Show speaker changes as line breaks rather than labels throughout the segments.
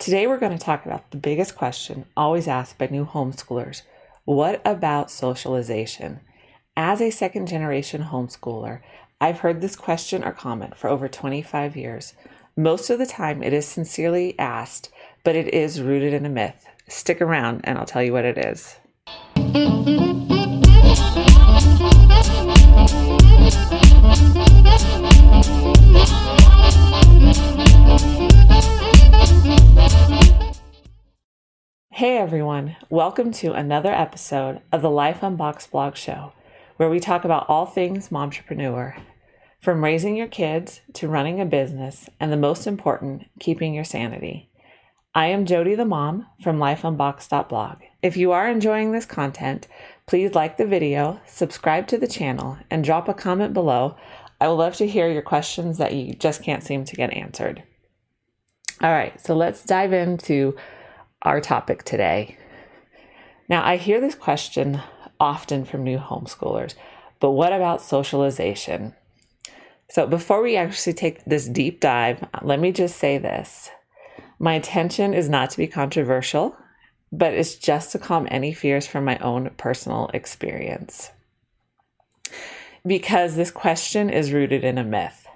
Today, we're going to talk about the biggest question always asked by new homeschoolers What about socialization? As a second generation homeschooler, I've heard this question or comment for over 25 years. Most of the time, it is sincerely asked, but it is rooted in a myth. Stick around and I'll tell you what it is. Hey everyone, welcome to another episode of the Life Unboxed blog show, where we talk about all things mompreneur, from raising your kids to running a business, and the most important, keeping your sanity. I am Jody the mom from lifeunboxed.blog. If you are enjoying this content, please like the video, subscribe to the channel, and drop a comment below. I would love to hear your questions that you just can't seem to get answered. All right, so let's dive into our topic today. Now, I hear this question often from new homeschoolers, but what about socialization? So, before we actually take this deep dive, let me just say this. My intention is not to be controversial, but it's just to calm any fears from my own personal experience. Because this question is rooted in a myth.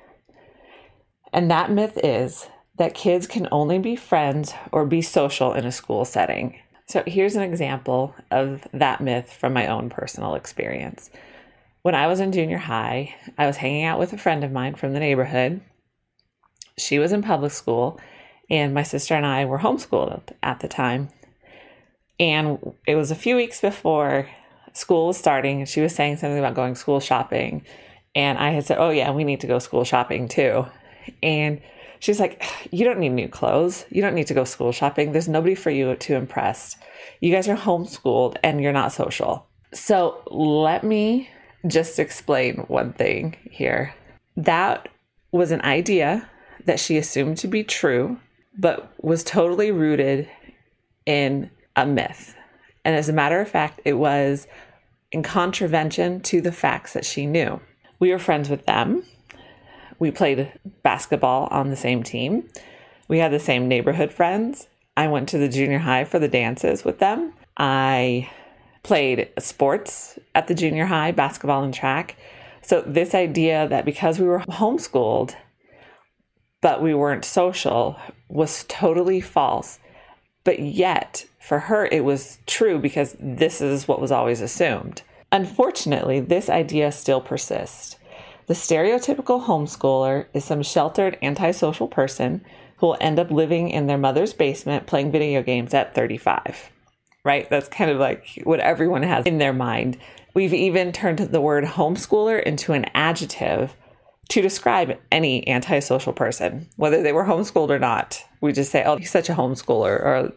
And that myth is that kids can only be friends or be social in a school setting. So here's an example of that myth from my own personal experience. When I was in junior high, I was hanging out with a friend of mine from the neighborhood. She was in public school, and my sister and I were homeschooled at the time. And it was a few weeks before school was starting, and she was saying something about going school shopping. And I had said, Oh, yeah, we need to go school shopping too. And She's like, You don't need new clothes. You don't need to go school shopping. There's nobody for you to impress. You guys are homeschooled and you're not social. So let me just explain one thing here. That was an idea that she assumed to be true, but was totally rooted in a myth. And as a matter of fact, it was in contravention to the facts that she knew. We were friends with them we played basketball on the same team. We had the same neighborhood friends. I went to the junior high for the dances with them. I played sports at the junior high, basketball and track. So, this idea that because we were homeschooled, but we weren't social was totally false. But yet, for her, it was true because this is what was always assumed. Unfortunately, this idea still persists. The stereotypical homeschooler is some sheltered, antisocial person who will end up living in their mother's basement playing video games at 35. Right? That's kind of like what everyone has in their mind. We've even turned the word homeschooler into an adjective to describe any antisocial person, whether they were homeschooled or not. We just say, oh, he's such a homeschooler, or,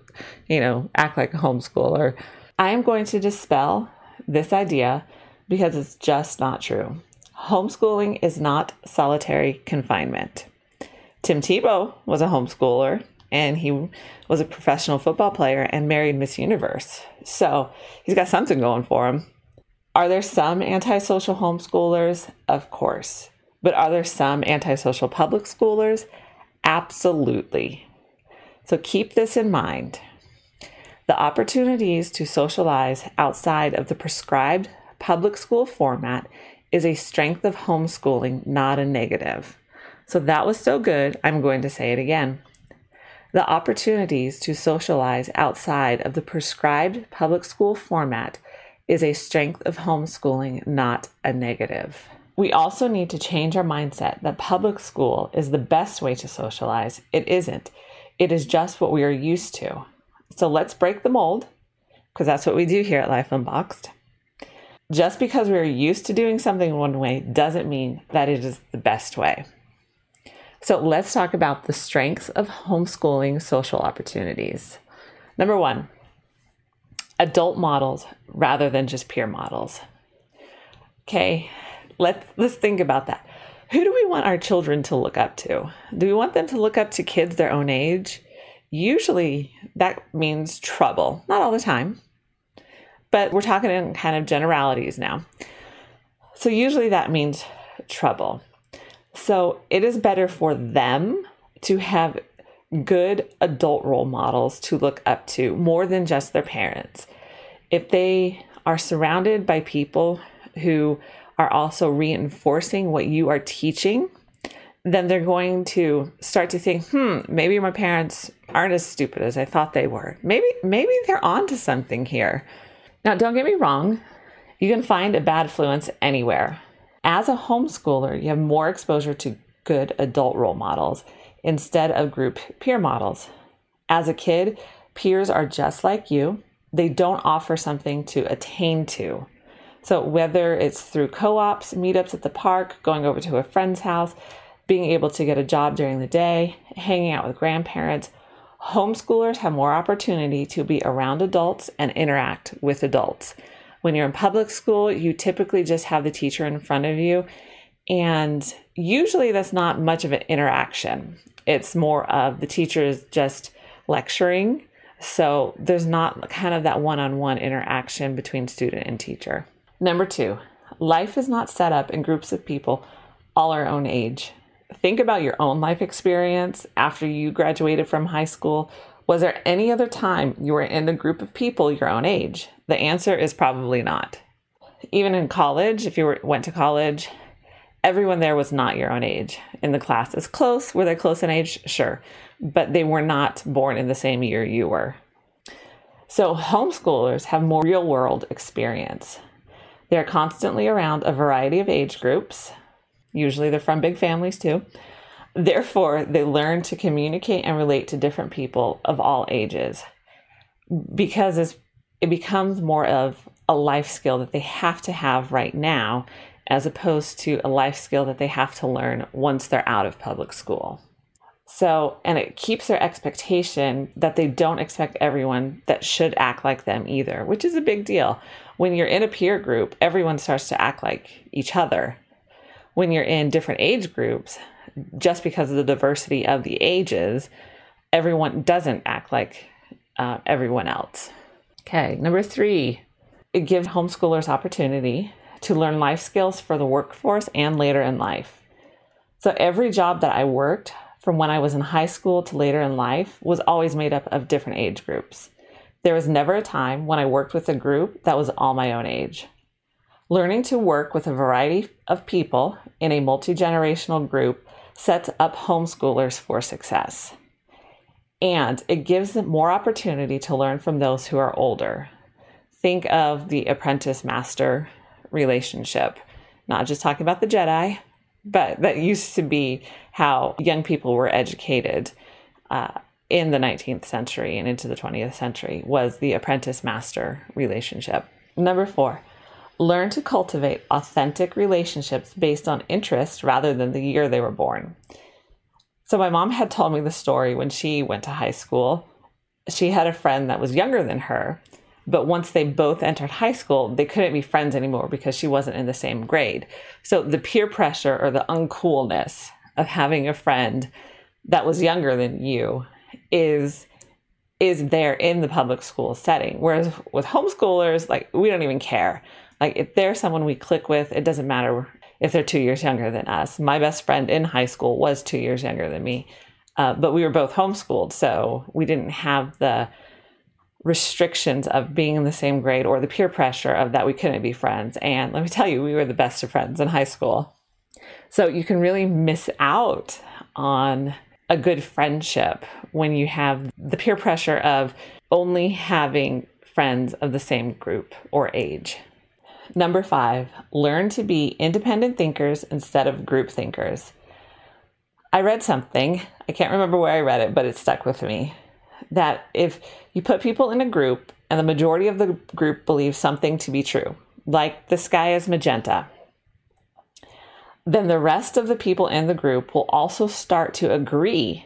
you know, act like a homeschooler. I am going to dispel this idea because it's just not true homeschooling is not solitary confinement. Tim Tebow was a homeschooler and he was a professional football player and married Miss Universe. So he's got something going for him. Are there some antisocial homeschoolers? Of course. But are there some antisocial public schoolers? Absolutely. So keep this in mind. The opportunities to socialize outside of the prescribed public school format is a strength of homeschooling, not a negative. So that was so good, I'm going to say it again. The opportunities to socialize outside of the prescribed public school format is a strength of homeschooling, not a negative. We also need to change our mindset that public school is the best way to socialize. It isn't. It is just what we are used to. So let's break the mold, because that's what we do here at Life Unboxed. Just because we're used to doing something one way doesn't mean that it is the best way. So let's talk about the strengths of homeschooling social opportunities. Number one, adult models rather than just peer models. Okay, let's let's think about that. Who do we want our children to look up to? Do we want them to look up to kids their own age? Usually that means trouble. Not all the time, but we're talking in kind of generalities now. So usually that means trouble. So it is better for them to have good adult role models to look up to more than just their parents. If they are surrounded by people who are also reinforcing what you are teaching, then they're going to start to think, hmm, maybe my parents aren't as stupid as I thought they were. Maybe maybe they're onto something here. Now, don't get me wrong, you can find a bad influence anywhere. As a homeschooler, you have more exposure to good adult role models instead of group peer models. As a kid, peers are just like you. They don't offer something to attain to. So, whether it's through co ops, meetups at the park, going over to a friend's house, being able to get a job during the day, hanging out with grandparents, homeschoolers have more opportunity to be around adults and interact with adults. When you're in public school, you typically just have the teacher in front of you, and usually that's not much of an interaction. It's more of the teacher is just lecturing. So there's not kind of that one on one interaction between student and teacher. Number two, life is not set up in groups of people all our own age. Think about your own life experience after you graduated from high school. Was there any other time you were in a group of people your own age? The answer is probably not. Even in college, if you were, went to college, everyone there was not your own age in the class. Is close? Were they close in age? Sure. But they were not born in the same year you were. So homeschoolers have more real world experience. They're constantly around a variety of age groups. Usually they're from big families too. Therefore, they learn to communicate and relate to different people of all ages because it becomes more of a life skill that they have to have right now as opposed to a life skill that they have to learn once they're out of public school. So, and it keeps their expectation that they don't expect everyone that should act like them either, which is a big deal. When you're in a peer group, everyone starts to act like each other. When you're in different age groups, just because of the diversity of the ages, everyone doesn't act like uh, everyone else. Okay, number three, it gives homeschoolers opportunity to learn life skills for the workforce and later in life. So every job that I worked from when I was in high school to later in life was always made up of different age groups. There was never a time when I worked with a group that was all my own age. Learning to work with a variety of people in a multi generational group sets up homeschoolers for success. And it gives them more opportunity to learn from those who are older. Think of the apprentice master relationship. Not just talking about the Jedi, but that used to be how young people were educated uh, in the 19th century and into the 20th century was the apprentice master relationship. Number four, learn to cultivate authentic relationships based on interest rather than the year they were born. So, my mom had told me the story when she went to high school. She had a friend that was younger than her, but once they both entered high school, they couldn't be friends anymore because she wasn't in the same grade. So the peer pressure or the uncoolness of having a friend that was younger than you is is there in the public school setting. Whereas with homeschoolers, like we don't even care. Like if they're someone we click with, it doesn't matter if they're two years younger than us. My best friend in high school was two years younger than me, uh, but we were both homeschooled, so we didn't have the restrictions of being in the same grade or the peer pressure of that we couldn't be friends. And let me tell you, we were the best of friends in high school. So you can really miss out on a good friendship when you have the peer pressure of only having friends of the same group or age. Number five, learn to be independent thinkers instead of group thinkers. I read something, I can't remember where I read it, but it stuck with me that if you put people in a group and the majority of the group believes something to be true, like the sky is magenta, then the rest of the people in the group will also start to agree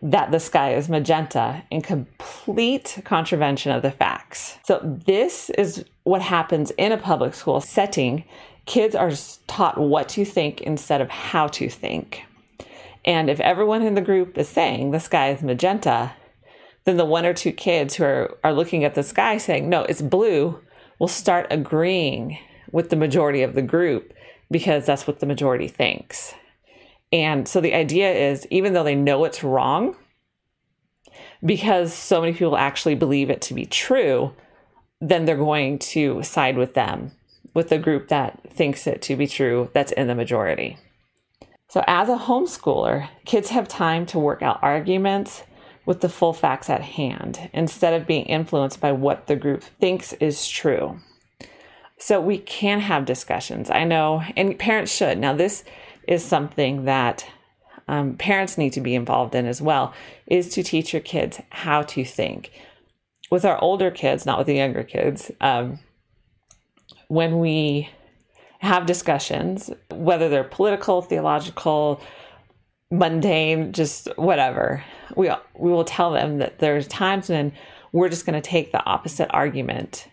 that the sky is magenta in complete contravention of the facts. So, this is what happens in a public school setting. Kids are taught what to think instead of how to think. And if everyone in the group is saying the sky is magenta, then the one or two kids who are, are looking at the sky saying, no, it's blue, will start agreeing with the majority of the group because that's what the majority thinks. And so the idea is even though they know it's wrong, because so many people actually believe it to be true, then they're going to side with them, with the group that thinks it to be true, that's in the majority. So, as a homeschooler, kids have time to work out arguments with the full facts at hand instead of being influenced by what the group thinks is true. So, we can have discussions. I know, and parents should. Now, this is something that um, parents need to be involved in as well is to teach your kids how to think with our older kids not with the younger kids um, when we have discussions whether they're political theological mundane just whatever we we will tell them that there's times when we're just going to take the opposite argument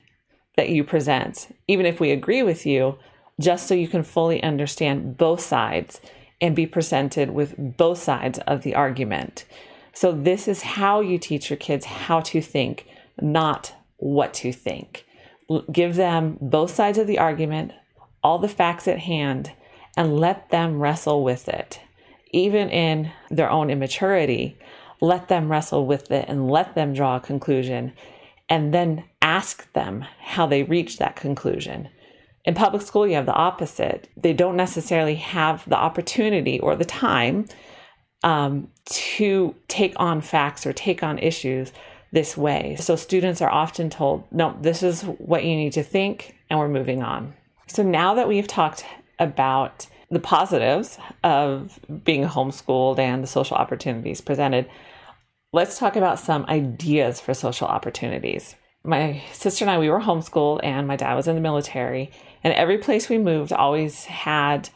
that you present even if we agree with you just so you can fully understand both sides and be presented with both sides of the argument. So, this is how you teach your kids how to think, not what to think. Give them both sides of the argument, all the facts at hand, and let them wrestle with it. Even in their own immaturity, let them wrestle with it and let them draw a conclusion, and then ask them how they reach that conclusion. In public school, you have the opposite. They don't necessarily have the opportunity or the time um, to take on facts or take on issues this way. So students are often told, no, this is what you need to think, and we're moving on. So now that we've talked about the positives of being homeschooled and the social opportunities presented, let's talk about some ideas for social opportunities. My sister and I, we were homeschooled, and my dad was in the military. And every place we moved always had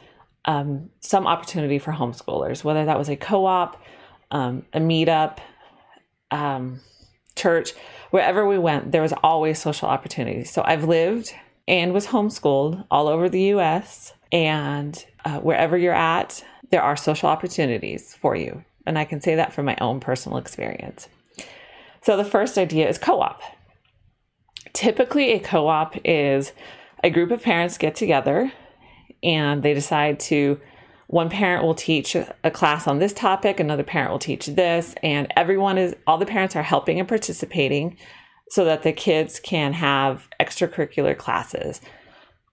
um, some opportunity for homeschoolers, whether that was a co op, um, a meetup, um, church, wherever we went, there was always social opportunities. So I've lived and was homeschooled all over the US. And uh, wherever you're at, there are social opportunities for you. And I can say that from my own personal experience. So the first idea is co op. Typically, a co op is a group of parents get together and they decide to one parent will teach a class on this topic another parent will teach this and everyone is all the parents are helping and participating so that the kids can have extracurricular classes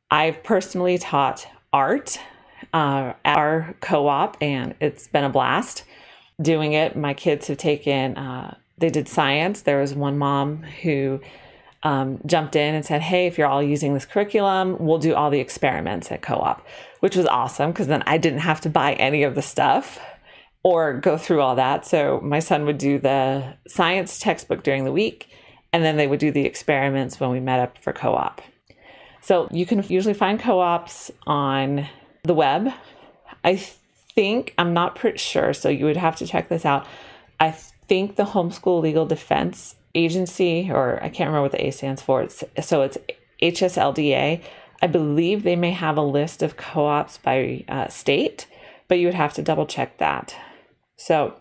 i've personally taught art uh, at our co-op and it's been a blast doing it my kids have taken uh, they did science there was one mom who um, jumped in and said, Hey, if you're all using this curriculum, we'll do all the experiments at co op, which was awesome because then I didn't have to buy any of the stuff or go through all that. So my son would do the science textbook during the week, and then they would do the experiments when we met up for co op. So you can usually find co ops on the web. I think, I'm not pretty sure, so you would have to check this out. I think the Homeschool Legal Defense agency, or I can't remember what the A stands for. It's, so it's HSLDA. I believe they may have a list of co ops by uh, state, but you would have to double check that. So,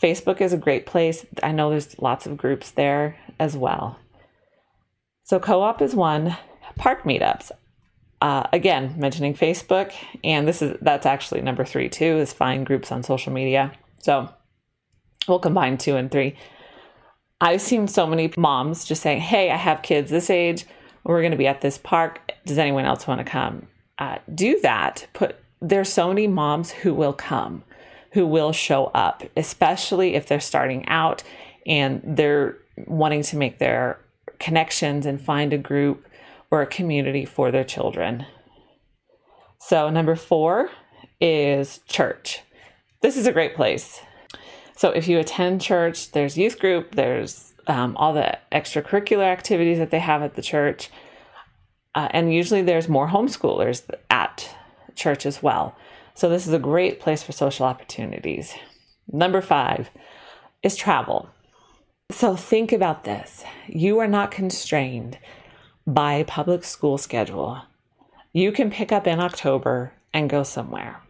Facebook is a great place. I know there's lots of groups there as well. So, co op is one. Park meetups. Uh, again, mentioning Facebook, and this is that's actually number three too. Is find groups on social media. So, we'll combine two and three. I've seen so many moms just saying, Hey, I have kids this age. We're going to be at this park. Does anyone else want to come? Uh, do that. Put there's so many moms who will come, who will show up, especially if they're starting out and they're wanting to make their connections and find a group or a community for their children. So, number four is church. This is a great place. So if you attend church, there's youth group, there's um, all the extracurricular activities that they have at the church. Uh, and usually there's more homeschoolers at church as well. So this is a great place for social opportunities. Number five is travel. So think about this you are not constrained by public school schedule. You can pick up in October and go somewhere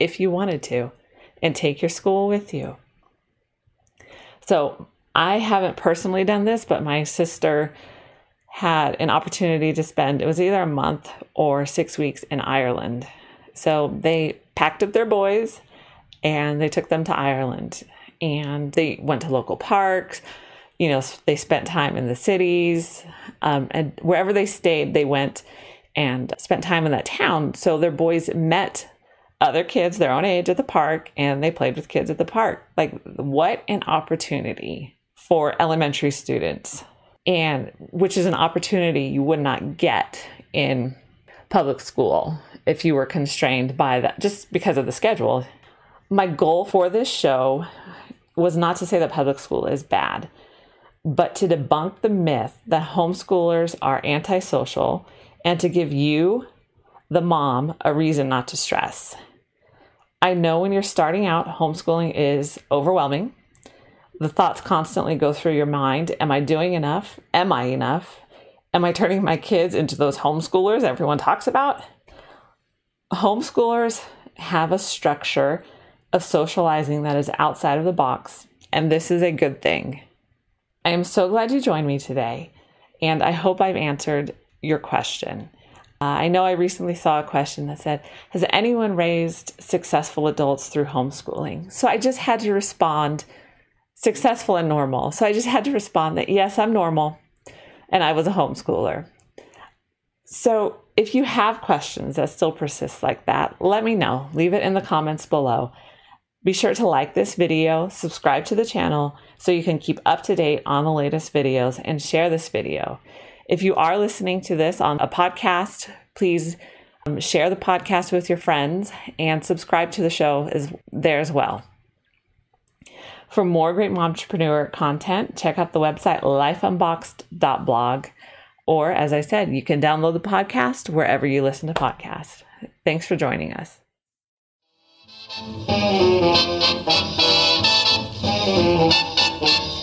if you wanted to and take your school with you. So I haven't personally done this, but my sister had an opportunity to spend, it was either a month or six weeks in Ireland. So they packed up their boys and they took them to Ireland. and they went to local parks. You know, they spent time in the cities, um, and wherever they stayed, they went and spent time in that town. So their boys met other kids their own age at the park and they played with kids at the park. Like, what an opportunity for elementary students, and which is an opportunity you would not get in public school if you were constrained by that just because of the schedule. My goal for this show was not to say that public school is bad, but to debunk the myth that homeschoolers are antisocial and to give you, the mom, a reason not to stress. I know when you're starting out, homeschooling is overwhelming. The thoughts constantly go through your mind Am I doing enough? Am I enough? Am I turning my kids into those homeschoolers everyone talks about? Homeschoolers have a structure of socializing that is outside of the box, and this is a good thing. I am so glad you joined me today, and I hope I've answered your question. Uh, I know I recently saw a question that said, Has anyone raised successful adults through homeschooling? So I just had to respond, successful and normal. So I just had to respond that, yes, I'm normal and I was a homeschooler. So if you have questions that still persist like that, let me know. Leave it in the comments below. Be sure to like this video, subscribe to the channel so you can keep up to date on the latest videos, and share this video. If you are listening to this on a podcast, please um, share the podcast with your friends and subscribe to the show is there as well. For more great entrepreneur content, check out the website lifeunboxed.blog. Or, as I said, you can download the podcast wherever you listen to podcasts. Thanks for joining us. Thank you.